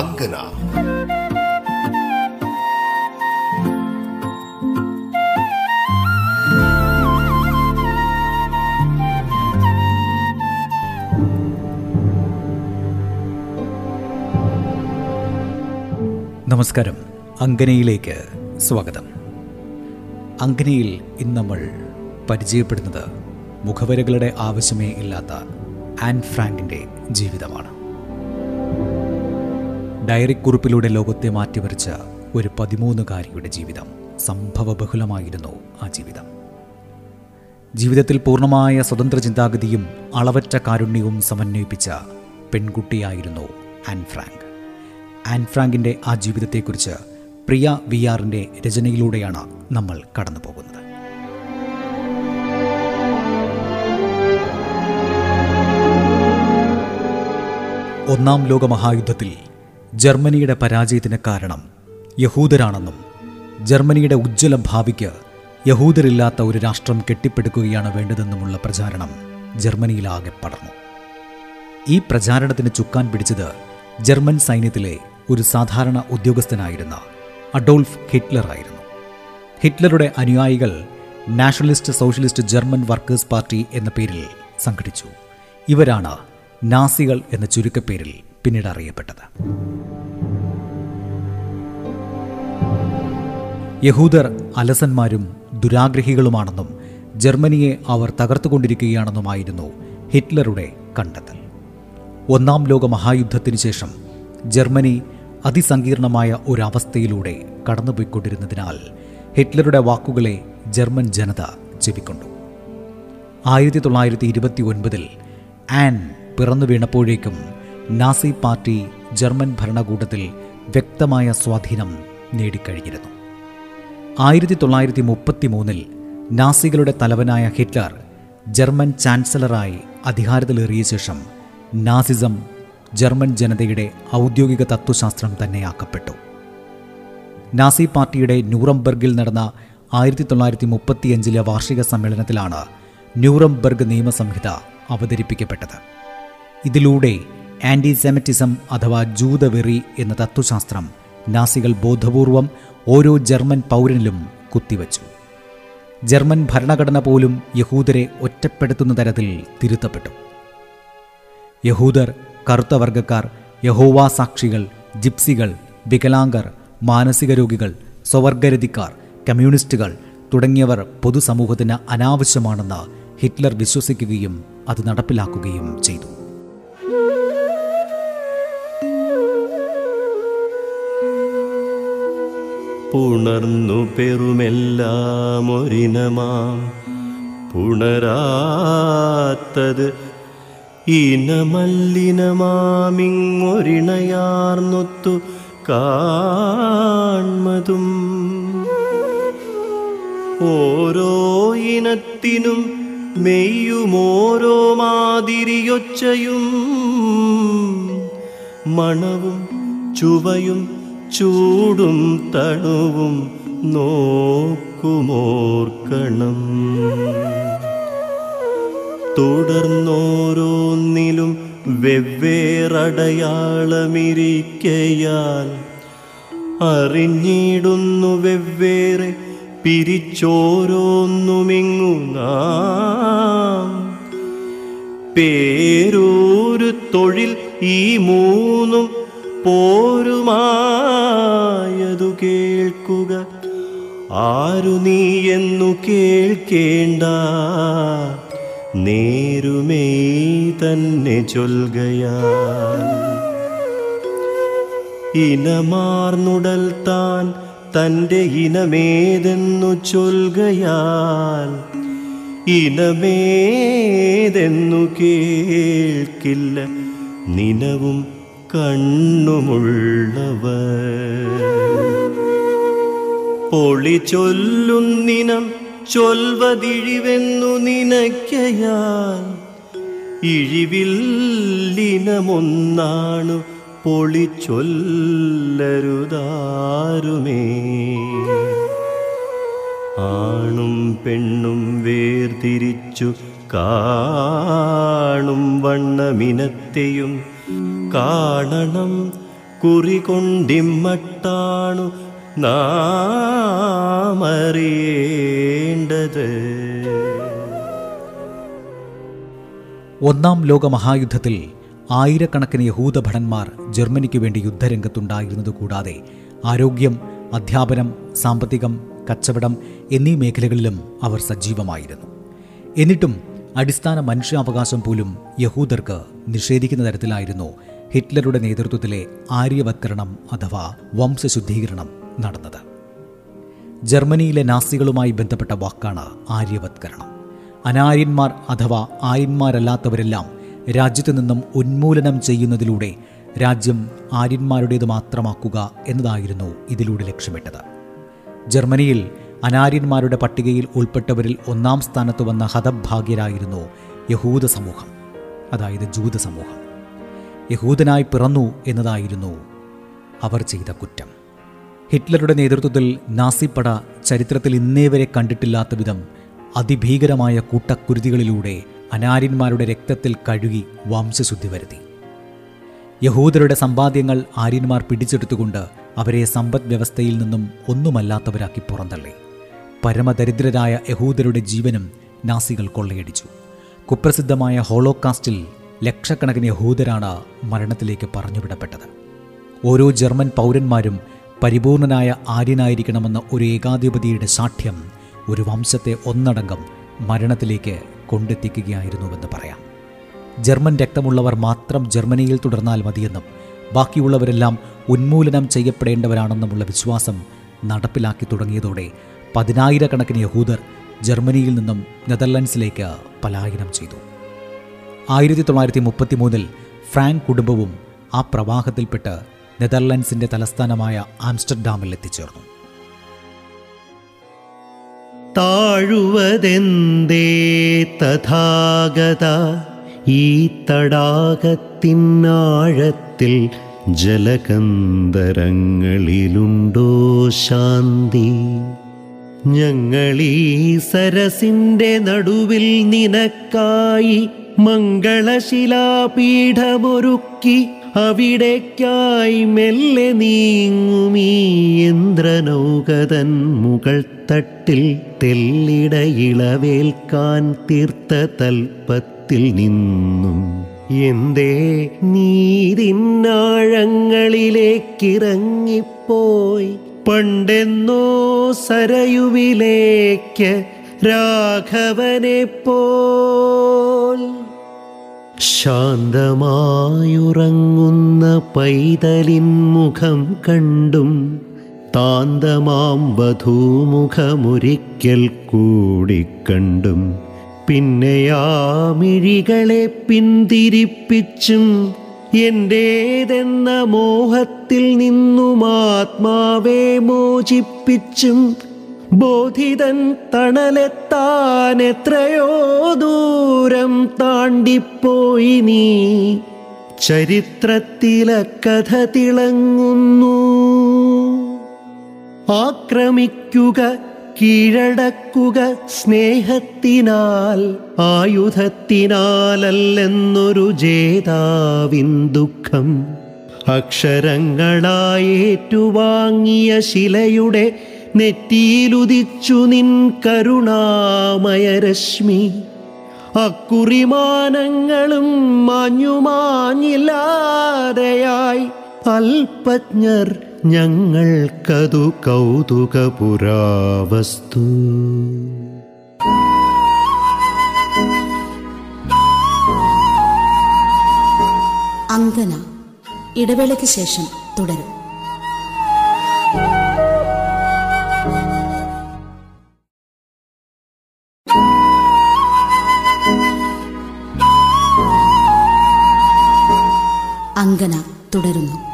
അങ്കന. നമസ്കാരം. അങ്കനയിലേക്ക് സ്വാഗതം. അങ്കനയിൽ ഇന്ന് നമ്മൾ പരിചയപ്പെടുന്നത് മുഖവരകളുടെ ആവശ്യമേ ഇല്ലാത്ത ആൻ ഫ്രാങ്കിന്റെ ജീവിതമാണ്. ഡയറിക്കുറിപ്പിലൂടെ ലോകത്തെ മാറ്റിവരച്ച ഒരു പതിമൂന്നുകാരിയുടെ ജീവിതം സംഭവബഹുലമായിരുന്നു ആ ജീവിതം. ജീവിതത്തിൽ പൂർണമായ സ്വതന്ത്ര ചിന്താഗതിയും അളവറ്റ കാരുണ്യവും സമന്വയിപ്പിച്ച പെൺകുട്ടിയായിരുന്നു ആൻ ഫ്രാങ്ക്. ആൻ ഫ്രാങ്കിന്റെ ആ ജീവിതത്തെക്കുറിച്ച് പ്രിയ വി ആറിന്റെ രചനയിലൂടെയാണ് നമ്മൾ കടന്നു പോകുന്നത് ഒന്നാം ലോക മഹായുദ്ധത്തിൽ ജർമ്മനിയുടെ പരാജയത്തിന് കാരണം യഹൂദരാണെന്നും ജർമ്മനിയുടെ ഉജ്ജ്വല ഭാവിക്ക് യഹൂദരില്ലാത്ത ഒരു രാഷ്ട്രം കെട്ടിപ്പടുക്കുകയാണ് വേണ്ടതെന്നുമുള്ള പ്രചാരണം ജർമ്മനിയിലാകെ പടർന്നു. ഈ പ്രചാരണത്തിന് ചുക്കാൻ പിടിച്ചത് ജർമ്മൻ സൈന്യത്തിലെ ഒരു സാധാരണ ഉദ്യോഗസ്ഥനായിരുന്ന അഡോൾഫ് ഹിറ്റ്ലർ ആയിരുന്നു. ഹിറ്റ്ലറുടെ അനുയായികൾ nationalist socialist German workers party എന്ന പേരിൽ സംഘടിച്ചു. ഇവരാണ് നാസികൾ എന്ന ചുരുക്കപ്പേരിൽ പിന്നീട് അറിയപ്പെട്ടത്. യഹൂദർ അലസന്മാരും ദുരാഗ്രഹികളുമാണെന്നും ജർമ്മനിയെ അവർ തകർത്തുകൊണ്ടിരിക്കുകയാണെന്നുമായിരുന്നു ഹിറ്റ്ലറുടെ കണ്ടെത്തൽ. ഒന്നാം ലോക മഹായുദ്ധത്തിനു ശേഷം ജർമ്മനി അതിസങ്കീർണമായ ഒരവസ്ഥയിലൂടെ കടന്നുപോയിക്കൊണ്ടിരുന്നതിനാൽ ഹിറ്റ്ലറുടെ വാക്കുകളെ ജർമ്മൻ ജനത ചെവിക്കൊണ്ടു. ആയിരത്തി തൊള്ളായിരത്തി ഇരുപത്തി ഒൻപതിൽ ആൻ പിറന്നു വീണപ്പോഴേക്കും നാസി പാർട്ടി ജർമ്മൻ ഭരണകൂടത്തിൽ വ്യക്തമായ സ്വാധീനം നേടിക്കഴിഞ്ഞിരുന്നു. ആയിരത്തി തൊള്ളായിരത്തി മുപ്പത്തി മൂന്നിൽ നാസികളുടെ തലവനായ ഹിറ്റ്ലർ ജർമ്മൻ ചാൻസലറായി അധികാരത്തിലേറിയ ശേഷം നാസിസം ജർമ്മൻ ജനതയുടെ ഔദ്യോഗിക തത്വശാസ്ത്രം തന്നെയാക്കപ്പെട്ടു. നാസി പാർട്ടിയുടെ ന്യൂറംബർഗിൽ നടന്ന ആയിരത്തി തൊള്ളായിരത്തി മുപ്പത്തിയഞ്ചിലെ വാർഷിക സമ്മേളനത്തിലാണ് ന്യൂറംബർഗ് നിയമസംഹിത അവതരിപ്പിക്കപ്പെട്ടത്. ഇതിലൂടെ ആന്റിസെമറ്റിസം അഥവാ ജൂതവെറി എന്ന തത്വശാസ്ത്രം നാസികൾ ബോധപൂർവം ഓരോ ജർമ്മൻ പൗരനിലും കുത്തിവച്ചു. ജർമ്മൻ ഭരണഘടന പോലും യഹൂദരെ ഒറ്റപ്പെടുത്തുന്ന തരത്തിൽ തിരുത്തപ്പെട്ടു. യഹൂദർ കറുത്ത വർഗക്കാർ യഹോവാ സാക്ഷികൾ ജിപ്സികൾ വികലാംഗർ മാനസിക രോഗികൾ സ്വവർഗരതിക്കാർ കമ്മ്യൂണിസ്റ്റുകൾ തുടങ്ങിയവർ പൊതുസമൂഹത്തിന് അനാവശ്യമാണെന്ന് ഹിറ്റ്ലർ വിശ്വസിക്കുകയും അത് നടപ്പിലാക്കുകയും ചെയ്തു. പുണർന്നു പെറുമെല്ലാമൊരിനമാം പുണരാത്തത് ഇനമല്ലിനമാമിങ്ങൊരിണയാർന്നൊത്തു കാൺമതും. ഓരോ ഇനത്തിനും മെയ്യുമോരോ മാതിരിയൊച്ചയും മണവും ചുവയും ചൂടും തണുവും നോക്കുമോർക്കണം. തുടർന്നോരോന്നിലും വെവ്വേറടയാളമിരിക്കയാൽ അറിഞ്ഞിടുന്നു വെവ്വേറെ പിരിച്ചോരോന്നുമിങ്ങു നാം. പേരൂരു തൊഴിൽ ഈ മൂന്നും പോരുമായതു കേൾക്കുക. ആരു നീ എന്നു കേൾക്കേണ്ട. നേരുമേ തന്നെ ചൊൽകയാ ഇനമാർന്നുടൽ താൻ തന്റെ ഇനമേതെന്നു ചൊൽകയാൽ. ഇനമേതെന്നു കേൾക്കില്ല. നിനവും കണ്ണുമുള്ളവർ. പൊളി ചൊല്ലുന്നിനം ചൊൽവതിഴിവെന്നു നിനക്കയാൽ. ഇഴിവില്ലിനമൊന്നാണു പൊളി ചൊല്ലരുതാരുമേ. ആണും പെണ്ണും വേർതിരിച്ചു കാണും വണ്ണമിനത്തെയും കാണണം കുറികൊണ്ടിമ്മട്ടാണു കൊണ്ടിമ്മട്ടാണു നാമറിയേണ്ടത്. ഒന്നാം ലോക മഹായുദ്ധത്തിൽ ആയിരക്കണക്കിന് യഹൂദ ഭടന്മാർ ജർമ്മനിക്ക് വേണ്ടി യുദ്ധരംഗത്തുണ്ടായിരുന്നത് കൂടാതെ ആരോഗ്യം അധ്യാപനം സാമ്പത്തികം കച്ചവടം എന്നീ മേഖലകളിലും അവർ സജീവമായിരുന്നു. എന്നിട്ടും അടിസ്ഥാന മനുഷ്യാവകാശം പോലും യഹൂദർക്ക് നിഷേധിക്കുന്ന തരത്തിലായിരുന്നു ഹിറ്റ്ലറുടെ നേതൃത്വത്തിലെ ആര്യവത്കരണം അഥവാ വംശശുദ്ധീകരണം നടന്നത്. ജർമ്മനിയിലെ നാസികളുമായി ബന്ധപ്പെട്ട വാക്കാണ് ആര്യവത്കരണം. അനാര്യന്മാർ അഥവാ ആര്യന്മാരല്ലാത്തവരെല്ലാം രാജ്യത്തു നിന്നും ഉന്മൂലനം ചെയ്യുന്നതിലൂടെ രാജ്യം ആര്യന്മാരുടേത് മാത്രമാക്കുക എന്നതായിരുന്നു ഇതിലൂടെ ലക്ഷ്യമിട്ടത്. ജർമ്മനിയിൽ അനാര്യന്മാരുടെ പട്ടികയിൽ ഉൾപ്പെട്ടവരിൽ ഒന്നാം സ്ഥാനത്ത് വന്ന ഹതഭാഗ്യരായിരുന്നു യഹൂദ സമൂഹം അതായത് ജൂത സമൂഹം. യഹൂദനായി പിറന്നു എന്നതായിരുന്നു അവർ ചെയ്ത കുറ്റം. ഹിറ്റ്ലറുടെ നേതൃത്വത്തിൽ നാസിപ്പട ചരിത്രത്തിൽ ഇന്നേവരെ കണ്ടിട്ടില്ലാത്ത വിധം അതിഭീകരമായ കൂട്ടക്കുരുതികളിലൂടെ അനാര്യന്മാരുടെ രക്തത്തിൽ കഴുകി വംശശുദ്ധി വരുത്തി. യഹൂദരുടെ സമ്പാദ്യങ്ങൾ ആര്യന്മാർ പിടിച്ചെടുത്തുകൊണ്ട് അവരെ സമ്പദ് വ്യവസ്ഥയിൽ നിന്നും ഒന്നുമല്ലാത്തവരാക്കി പുറന്തള്ളി. പരമദരിദ്രരായ യഹൂദരുടെ ജീവനും നാസികൾ കൊള്ളയടിച്ചു. കുപ്രസിദ്ധമായ ഹോളോകാസ്റ്റിൽ ലക്ഷക്കണക്കിന് യഹൂദരാണ് മരണത്തിലേക്ക് പറഞ്ഞുവിടപ്പെട്ടത്. ഓരോ ജർമ്മൻ പൗരന്മാരും പരിപൂർണനായ ആര്യനായിരിക്കണമെന്ന ഒരു ഏകാധിപതിയുടെ സാഠ്യം ഒരു വംശത്തെ ഒന്നടങ്കം മരണത്തിലേക്ക് കൊണ്ടെത്തിക്കുകയായിരുന്നുവെന്ന് പറയാം. ജർമ്മൻ രക്തമുള്ളവർ മാത്രം ജർമ്മനിയിൽ തുടർന്നാൽ മതിയെന്നും ബാക്കിയുള്ളവരെല്ലാം ഉന്മൂലനം ചെയ്യപ്പെടേണ്ടവരാണെന്നുമുള്ള വിശ്വാസം നടപ്പിലാക്കി തുടങ്ങിയതോടെ പതിനായിരക്കണക്കിന് യഹൂദർ ജർമ്മനിയിൽ നിന്നും നെതർലൻഡ്സിലേക്ക് പലായനം ചെയ്തു. ആയിരത്തി തൊള്ളായിരത്തി മുപ്പത്തി മൂന്നിൽ ഫ്രാങ്ക് കുടുംബവും ആ പ്രവാഹത്തിൽപ്പെട്ട് നെതർലൻഡ്സിന്റെ തലസ്ഥാനമായ ആംസ്റ്റർഡാമിൽ എത്തിച്ചേർന്നു. താഴുവതെന്തേ തഥാഗത? ഈ തടാകത്തിനാഴത്തിൽ ജലകന്ധരങ്ങളിലുണ്ടോ ശാന്തി? ഞങ്ങളീ സരസിന്റെ നടുവിൽ നിനക്കായി മംഗളശിലാപീഠമൊരുക്കി അവിടേക്കായി മെല്ലെ നീങ്ങുമീ ഇന്ദ്രനൗകതൻ മുകൾ തട്ടിൽ തെല്ലിടയിളവേൽക്കാൻ തീർത്ത തൽപ്പത്തിൽ നിന്നും. എന്തേ നീരിന്നാഴങ്ങളിലേക്കിറങ്ങിപ്പോയി പണ്ടെന്നോ സരയുവിലേക്ക് രാഘവനെ ശാന്തമായുറങ്ങുന്ന പൈതലിൻ മുഖം കണ്ടും താന്തമാം വധൂമുഖമൊരിക്കൽ കൂടി കണ്ടും. പിന്നെയാമിഴികളെ പിന്തിരിപ്പിച്ചും എന്റേതെന്ന മോഹത്തിൽ നിന്നും ആത്മാവെ മോചിപ്പിച്ചും ബോധിതൻ തണലെത്താൻ എത്രയോ ദൂരം താണ്ടിപ്പോയി നീ. ചരിത്രത്തിലെ കഥ തിളങ്ങുന്നു. ആക്രമിക്കുക കീഴടക്കുക സ്നേഹത്തിനാൽ ആയുധത്തിനാലല്ലെന്നൊരു ജേതാവിൻ ദുഃഖം. അക്ഷരങ്ങളായേറ്റുവാങ്ങിയ ശിലയുടെ നെറ്റിയിലുദിച്ചു നിൻ കരുണാമയരശ്മി. അക്കുറിമാനങ്ങളും മാഞ്ഞുമാഞ്ഞില്ലാതെയായി അല്പജ്ഞർ ഞങ്ങൾക്കതു കൗതുക പുരാവസ്തു അങ്കന ഇടവേളയ്ക്ക് ശേഷം തുടരും. അങ്കന തുടരുന്നു.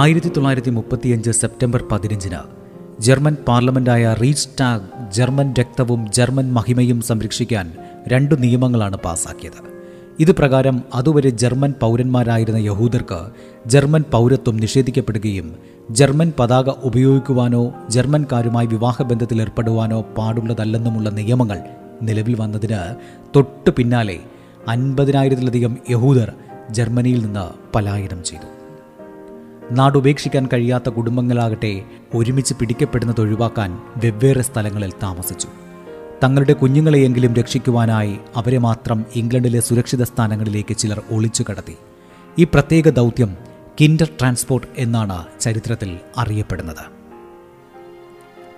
ആയിരത്തി തൊള്ളായിരത്തി മുപ്പത്തിയഞ്ച് സെപ്റ്റംബർ പതിനഞ്ചിന് ജർമ്മൻ പാർലമെന്റായ റീസ്റ്റാഗ് ജർമ്മൻ രക്തവും ജർമ്മൻ മഹിമയും സംരക്ഷിക്കാൻ രണ്ട് നിയമങ്ങളാണ് പാസാക്കിയത്. ഇത് പ്രകാരം അതുവരെ ജർമ്മൻ പൗരന്മാരായിരുന്ന യഹൂദർക്ക് ജർമ്മൻ പൗരത്വം നിഷേധിക്കപ്പെടുകയും ജർമ്മൻ പതാക ഉപയോഗിക്കുവാനോ ജർമ്മൻകാരുമായി വിവാഹബന്ധത്തിൽ ഏർപ്പെടുവാനോ പാടുള്ളതല്ലെന്നുമുള്ള നിയമങ്ങൾ നിലവിൽ വന്നതിന് തൊട്ടു പിന്നാലെ അൻപതിനായിരത്തിലധികം യഹൂദർ ജർമ്മനിയിൽ നിന്ന് പലായനം ചെയ്തു. നാടുപേക്ഷിക്കാൻ കഴിയാത്ത കുടുംബങ്ങളാകട്ടെ ഒരുമിച്ച് പിടിക്കപ്പെടുന്നത് ഒഴിവാക്കാൻ വെവ്വേറെ സ്ഥലങ്ങളിൽ താമസിച്ചു. തങ്ങളുടെ കുഞ്ഞുങ്ങളെയെങ്കിലും രക്ഷിക്കുവാനായി അവരെ മാത്രം ഇംഗ്ലണ്ടിലെ സുരക്ഷിത സ്ഥാനങ്ങളിലേക്ക് ചിലർ ഒളിച്ചു കടത്തി. ഈ പ്രത്യേക ദൗത്യം കിൻഡർ ട്രാൻസ്പോർട്ട് എന്നാണ് ചരിത്രത്തിൽ അറിയപ്പെടുന്നത്.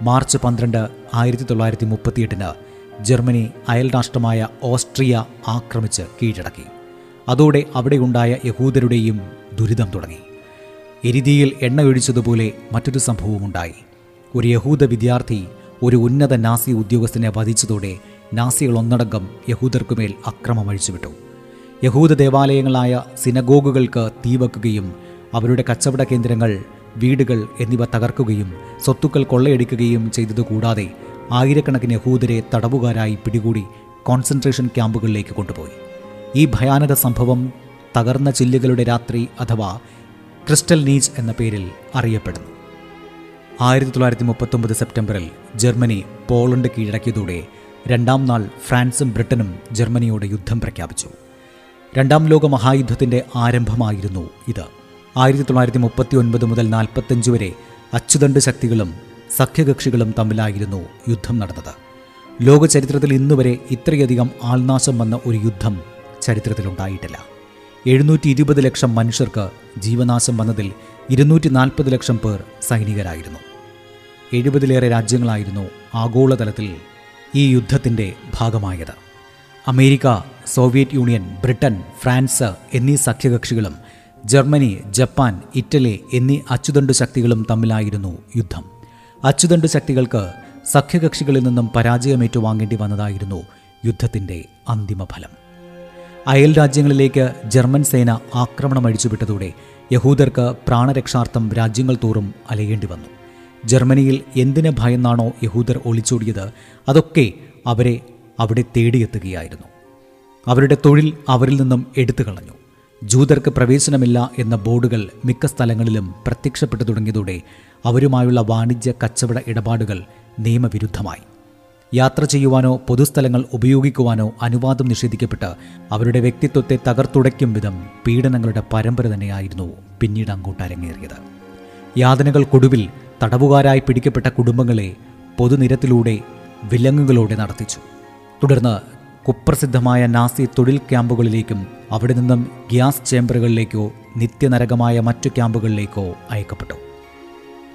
മാർച്ച് പന്ത്രണ്ട് ആയിരത്തി തൊള്ളായിരത്തി മുപ്പത്തിയെട്ടിന് ജർമ്മനി അയൽരാഷ്ട്രമായ ഓസ്ട്രിയ ആക്രമിച്ച് കീഴടക്കി. അതോടെ അവിടെയുണ്ടായ യഹൂദരുടെയും ദുരിതം തുടങ്ങി. എരിതിയിൽ എണ്ണയൊഴിച്ചതുപോലെ മറ്റൊരു സംഭവമുണ്ടായി ഒരു യഹൂദ വിദ്യാർത്ഥി ഒരു ഉന്നത നാസി ഉദ്യോഗസ്ഥനെ വധിച്ചതോടെ നാസികൾ ഒന്നടങ്കം യഹൂദർക്കുമേൽ അക്രമം അഴിച്ചുവിട്ടു യഹൂദ ദേവാലയങ്ങളായ സിനഗോഗുകൾക്ക് തീവക്കുകയും അവരുടെ കച്ചവട കേന്ദ്രങ്ങൾ വീടുകൾ എന്നിവ തകർക്കുകയും സ്വത്തുക്കൾ കൊള്ളയടിക്കുകയും ചെയ്തതുകൂടാതെ ആയിരക്കണക്കിന് യഹൂദരെ തടവുകാരായി പിടികൂടി കോൺസെൻട്രേഷൻ ക്യാമ്പുകളിലേക്ക് കൊണ്ടുപോയി. ഈ ഭയാനക സംഭവം തകർന്ന ചില്ലുകളുടെ രാത്രി അഥവാ ക്രിസ്റ്റൽ നീച്ച് എന്ന പേരിൽ അറിയപ്പെടുന്നു. ആയിരത്തി തൊള്ളായിരത്തി മുപ്പത്തൊമ്പത് സെപ്റ്റംബറിൽ ജർമ്മനി പോളണ്ട് കീഴടക്കിയതോടെ രണ്ടാം നാൾ ഫ്രാൻസും ബ്രിട്ടനും ജർമ്മനിയോട് യുദ്ധം പ്രഖ്യാപിച്ചു. രണ്ടാം ലോക മഹായുദ്ധത്തിന്റെ ആരംഭമായിരുന്നു ഇത്. ആയിരത്തി തൊള്ളായിരത്തി മുപ്പത്തി ഒൻപത് മുതൽ നാൽപ്പത്തഞ്ച് വരെ അച്ചുതണ്ട് ശക്തികളും സഖ്യകക്ഷികളും തമ്മിലായിരുന്നു യുദ്ധം നടന്നത്. ലോക ചരിത്രത്തിൽ ഇന്നുവരെ ഇത്രയധികം ആൾനാശം വന്ന ഒരു യുദ്ധം ചരിത്രത്തിലുണ്ടായിട്ടില്ല. എഴുന്നൂറ്റി ഇരുപത് ലക്ഷം മനുഷ്യർക്ക് ജീവനാശം വന്നതിൽ ഇരുന്നൂറ്റി നാൽപ്പത് ലക്ഷം പേർ സൈനികരായിരുന്നു. എഴുപതിലേറെ രാജ്യങ്ങളായിരുന്നു ആഗോളതലത്തിൽ ഈ യുദ്ധത്തിന്റെ ഭാഗമായത്. America Soviet Union Britain France എന്നീ സഖ്യകക്ഷികളും ജർമ്മനി ജപ്പാൻ ഇറ്റലി എന്നീ അച്ചുതണ്ട് ശക്തികളും തമ്മിലായിരുന്നു യുദ്ധം. അച്ചുതണ്ട് ശക്തികൾക്ക് സഖ്യകക്ഷികളിൽ നിന്നും പരാജയമേറ്റുവാങ്ങേണ്ടി വന്നതായിരുന്നു യുദ്ധത്തിന്റെ അന്തിമ ഫലം അയൽ രാജ്യങ്ങളിലേക്ക് ജർമ്മൻ സേന ആക്രമണം അഴിച്ചുവിട്ടതോടെ യഹൂദർക്ക് പ്രാണരക്ഷാർത്ഥം രാജ്യങ്ങൾ തോറും അലയേണ്ടി വന്നു. ജർമ്മനിയിൽ എന്തിന് ഭയന്നാണോ യഹൂദർ ഒളിച്ചോടിയത് അതൊക്കെ അവരെ അവിടെ തേടിയെത്തുകയായിരുന്നു. അവരുടെ തൊഴിൽ അവരിൽ നിന്നും എടുത്തു കളഞ്ഞു ജൂതർക്ക് പ്രവേശനമില്ല എന്ന ബോർഡുകൾ മിക്ക സ്ഥലങ്ങളിലും പ്രത്യക്ഷപ്പെട്ടു തുടങ്ങിയതോടെ അവരുമായുള്ള വാണിജ്യ കച്ചവട ഇടപാടുകൾ നിയമവിരുദ്ധമായി. യാത്ര ചെയ്യുവാനോ പൊതുസ്ഥലങ്ങൾ ഉപയോഗിക്കുവാനോ അനുവാദം നിഷേധിക്കപ്പെട്ട് അവരുടെ വ്യക്തിത്വത്തെ തകർത്തുടയ്ക്കും വിധം പീഡനങ്ങളുടെ പരമ്പര തന്നെയായിരുന്നു പിന്നീട് അങ്ങോട്ട് അരങ്ങേറിയത് യാതനകൾക്കൊടുവിൽ തടവുകാരായി പിടിക്കപ്പെട്ട കുടുംബങ്ങളെ പൊതുനിരത്തിലൂടെ വിലങ്ങുകളോടെ നടത്തിച്ചു. തുടർന്ന് കുപ്രസിദ്ധമായ നാസി തൊഴിൽ ക്യാമ്പുകളിലേക്കും അവിടെ നിന്നും ഗ്യാസ് ചേംബറുകളിലേക്കോ നിത്യനരകമായ മറ്റു ക്യാമ്പുകളിലേക്കോ അയക്കപ്പെട്ടു.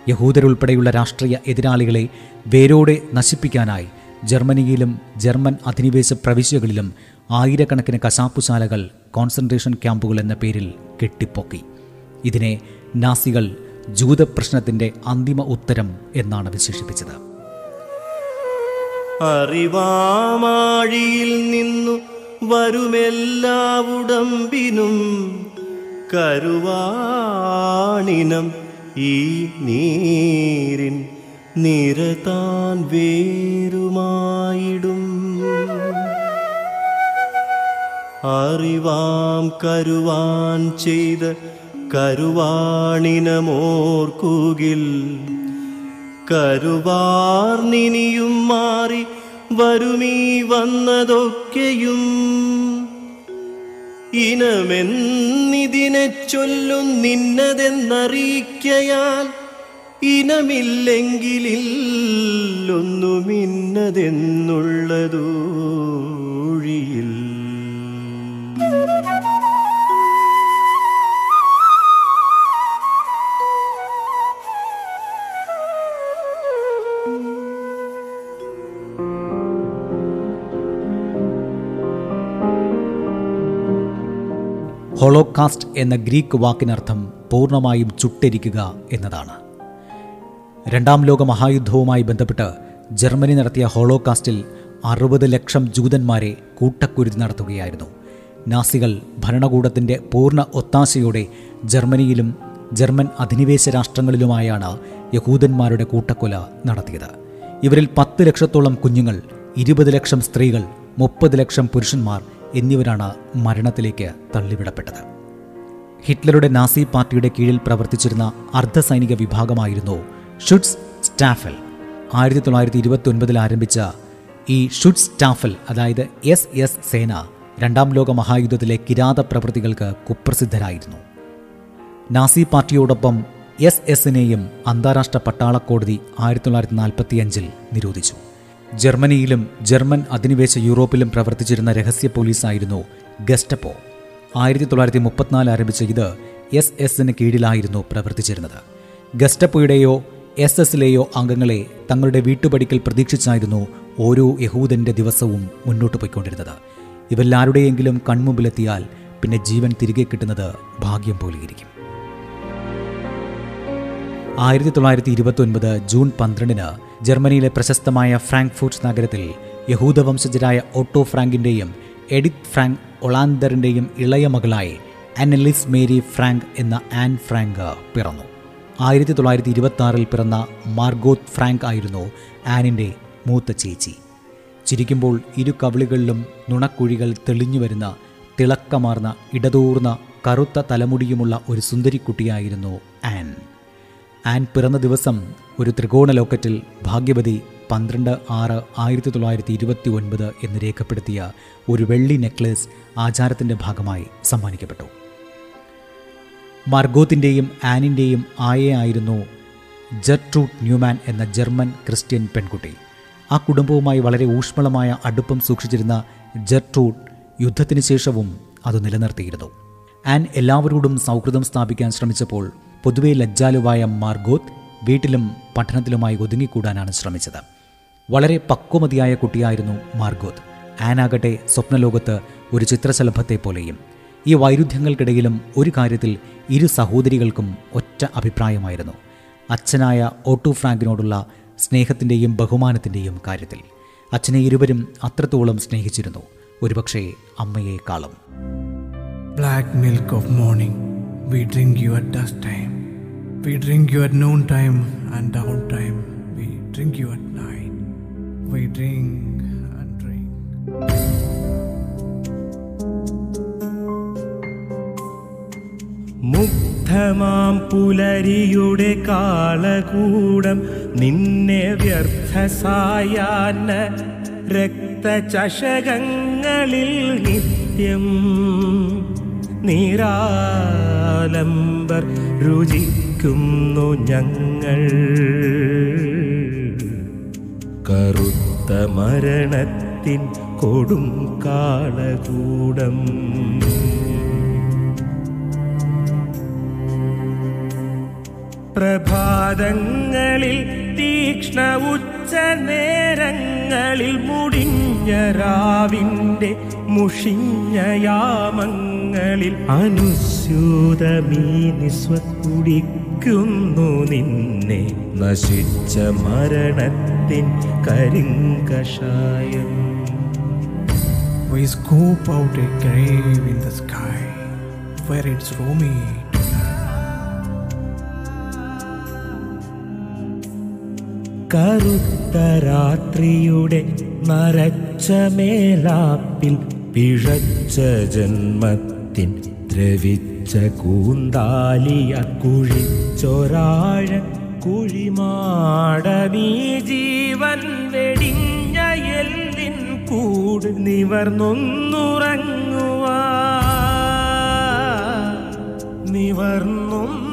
യഹൂദരുൾപ്പെടെയുള്ള രാഷ്ട്രീയ എതിരാളികളെ വേരോടെ നശിപ്പിക്കാനായി ജർമ്മനിയിലും ജർമ്മൻ അധിനിവേശ പ്രവിശ്യകളിലും ആയിരക്കണക്കിന് കശാപ്പുശാലകൾ കോൺസെൻട്രേഷൻ ക്യാമ്പുകൾ എന്ന പേരിൽ കെട്ടിപ്പൊക്കി. ഇതിനെ നാസികൾ ജൂതപ്രശ്നത്തിന്റെ അന്തിമ ഉത്തരം എന്നാണ് വിശേഷിപ്പിച്ചത്. അറിവാമാഴിയിൽ നിന്നു വരുമെല്ലാവുടമ്പിനും കരുവാണിനം ഈ നീരിൻ നിരതാൻ വേരുമായിടും. അറിവാം കരുവാൻ ചെയ്ത കരുവാണിനമോർക്കുകിൽ. കരുവാർനിനിയും മാറി വരുമീ വന്നതൊക്കെയും. ഇനമെന്നിതിനെ ചൊല്ലും നിന്നതെന്നറിയിക്കയാൽ ഇനമില്ലെങ്കിലില്ലൊന്നുമിന്നതെന്നുള്ളതൂഴിയിൽ ഹോളോകാസ്റ്റ് എന്ന ഗ്രീക്ക് വാക്കിനർത്ഥം പൂർണമായും ചുട്ടരിക്കുക എന്നതാണ്. രണ്ടാം ലോക മഹായുദ്ധവുമായി ബന്ധപ്പെട്ട് ജർമ്മനി നടത്തിയ ഹോളോകാസ്റ്റിൽ അറുപത് ലക്ഷം ജൂതന്മാരെ കൂട്ടക്കുരുതി നടത്തുകയായിരുന്നു. നാസികൾ ഭരണകൂടത്തിന്റെ പൂർണ ഒത്താശയോടെ ജർമ്മനിയിലും ജർമ്മൻ അധിനിവേശ രാഷ്ട്രങ്ങളിലുമായാണ് യഹൂദന്മാരുടെ കൂട്ടക്കൊല നടത്തിയത്. ഇവരിൽ പത്ത് ലക്ഷത്തോളം കുഞ്ഞുങ്ങൾ ഇരുപത് ലക്ഷം സ്ത്രീകൾ മുപ്പത് ലക്ഷം പുരുഷന്മാർ എന്നിവരാണ് മരണത്തിലേക്ക് തള്ളിവിടപ്പെട്ടത്. ഹിറ്റ്ലറുടെ നാസി പാർട്ടിയുടെ കീഴിൽ പ്രവർത്തിച്ചിരുന്ന അർദ്ധസൈനിക വിഭാഗമായിരുന്നു ഷുഡ്സ് സ്റ്റാഫൽ ആയിരത്തി തൊള്ളായിരത്തി ഇരുപത്തി ഒൻപതിൽ ആരംഭിച്ച ഈ ഷുഡ്സ് സ്റ്റാഫൽ അതായത് എസ് എസ് സേന രണ്ടാം ലോക മഹായുദ്ധത്തിലെ കിരാത പ്രവൃത്തികൾക്ക് കുപ്രസിദ്ധരായിരുന്നു. നാസി പാർട്ടിയോടൊപ്പം എസ് എസിനെയും അന്താരാഷ്ട്ര പട്ടാള കോടതി ആയിരത്തി തൊള്ളായിരത്തി നാൽപ്പത്തിയഞ്ചിൽ നിരോധിച്ചു. ജർമ്മനിയിലും ജർമ്മൻ അധിനിവേശ യൂറോപ്പിലും പ്രവർത്തിച്ചിരുന്ന രഹസ്യ പോലീസായിരുന്നു ഗസ്റ്റപ്പോ. ആയിരത്തി തൊള്ളായിരത്തി മുപ്പത്തിനാല് ആരംഭിച്ച ഇത് എസ് എസിന് കീഴിലായിരുന്നു പ്രവർത്തിച്ചിരുന്നത്. ഗസ്റ്റപ്പോയുടെയോ എസ് എസിലെയോ അംഗങ്ങളെ തങ്ങളുടെ വീട്ടുപടിക്കൽ പ്രതീക്ഷിച്ചായിരുന്നു ഓരോ യഹൂദന്റെ ദിവസവും മുന്നോട്ട് പോയിക്കൊണ്ടിരുന്നത്. ഇവല്ലാരുടെയെങ്കിലും കൺമുമ്പിലെത്തിയാൽ പിന്നെ ജീവൻ തിരികെ കിട്ടുന്നത് ഭാഗ്യം പോലെയിരിക്കും. ആയിരത്തി തൊള്ളായിരത്തി ഇരുപത്തി ഒൻപത് ജൂൺ പന്ത്രണ്ടിന് ജർമ്മനിയിലെ പ്രശസ്തമായ ഫ്രാങ്ക്ഫൂർട്ട് നഗരത്തിൽ യഹൂദവംശജരായ ഓട്ടോ ഫ്രാങ്കിന്റെയും എഡിത്ത് ഫ്രാങ്ക് ഒളാന്തറിന്റെയും ഇളയ മകളായി അനലിസ് മേരി ഫ്രാങ്ക് എന്ന ആൻ ഫ്രാങ്ക് പിറന്നു. ആയിരത്തി തൊള്ളായിരത്തി ഇരുപത്തി പിറന്ന മാർഗോത്ത് ഫ്രാങ്ക് ആയിരുന്നു ആനിന്റെ മൂത്ത ചേച്ചി. ചിരിക്കുമ്പോൾ ഇരു കവിളുകളിലും നുണക്കുഴികൾ തെളിഞ്ഞു വരുന്ന തിളക്കമാർന്ന ഇടതൂർന്ന കറുത്ത തലമുടിയുമുള്ള ഒരു സുന്ദരിക്കുട്ടിയായിരുന്നു ആൻ. ആൻ പിറന്ന ദിവസം ഒരു ത്രികോണ ലോക്കറ്റിൽ ഭാഗ്യവതി പന്ത്രണ്ട് ആറ് ആയിരത്തി തൊള്ളായിരത്തി ഇരുപത്തി ഒൻപത് എന്ന് രേഖപ്പെടുത്തിയ ഒരു വെള്ളി നെക്ലേസ് ആചാരത്തിന്റെ ഭാഗമായി സമ്മാനിക്കപ്പെട്ടു. മാർഗോത്തിന്റെയും ആനിന്റെയും ആയയായിരുന്നു ജർട്രൂട്ട് ന്യൂമാൻ എന്ന ജർമ്മൻ ക്രിസ്ത്യൻ പെൺകുട്ടി. ആ കുടുംബവുമായി വളരെ ഊഷ്മളമായ അടുപ്പം സൂക്ഷിച്ചിരുന്ന ജർട്രൂട്ട് യുദ്ധത്തിന് ശേഷവും അത് നിലനിർത്തിയിരുന്നു. ആൻ എല്ലാവരോടും സൗഹൃദം സ്ഥാപിക്കാൻ ശ്രമിച്ചപ്പോൾ പൊതുവെ ലജ്ജാലുവായ മാർഗോത്ത് വീട്ടിലും പഠനത്തിലുമായി ഒതുങ്ങിക്കൂടാനാണ് ശ്രമിച്ചത്. വളരെ പക്വമതിയായ കുട്ടിയായിരുന്നു മാർഗോത്ത്. ആനാകട്ടെ സ്വപ്നലോകത്ത് ഒരു ചിത്രശലഭത്തെ പോലെയും ഈ വൈരുദ്ധ്യങ്ങൾക്കിടയിലും ഒരു കാര്യത്തിൽ ഇരു സഹോദരികൾക്കും ഒറ്റ അഭിപ്രായമായിരുന്നു അച്ഛനായ ഓട്ടോ ഫ്രാങ്കിനോടുള്ള സ്നേഹത്തിന്റെയും ബഹുമാനത്തിന്റെയും കാര്യത്തിൽ അച്ഛനെ ഇരുവരും അത്രത്തോളം സ്നേഹിച്ചിരുന്നു ഒരുപക്ഷേ അമ്മയെക്കാളും black milk of morning we drink you at dusk time We drink you at noon time and down time. We drink you at night. We drink and drink. മുഗ്ധമാം പുലരിയുടെ കാളകൂടം നിന്നെ വ്യർത്ഥസായാന രക്തചഷകങ്ങളിൽ നിത്യം നീരാലംബർ രുചിക്കുന്നു ഞങ്ങൾ. കറുത്ത മരണത്തിൻ കൊടും കാളകൂടം പ്രഭാതങ്ങളിൽ തീക്ഷ്ണ ഉച്ച നേരങ്ങളിൽ മുടിഞ്ഞ രാവിന്റെ മുഷിഞ്ഞ യാമങ്ങളിൽ അനുസ്യൂതമീ നിസ്വക്കുടിക്കുന്നു നിന്നെ. നശിച്ച മരണത്തിൻ കരിങ്കഷായം. We scoop out a grave in the sky where it's roomy. കറുത്ത രാത്രിയുടെ നരച്ച മേലാപ്പിൽ പിഴച്ച ജന്മത്തിൻ ദ്രവിച്ച കൂന്താലിയ കുഴിച്ചൊരാഴ കുഴിമാടവീ ജീവൻ വെടിഞ്ഞ എല്ലിൻ കൂട് നിവർന്നൊന്നുറങ്ങുവാ നിവർന്നൊന്നുറങ്ങുവാൻ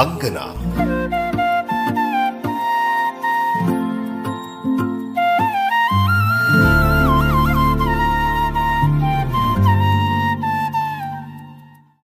അങ്കന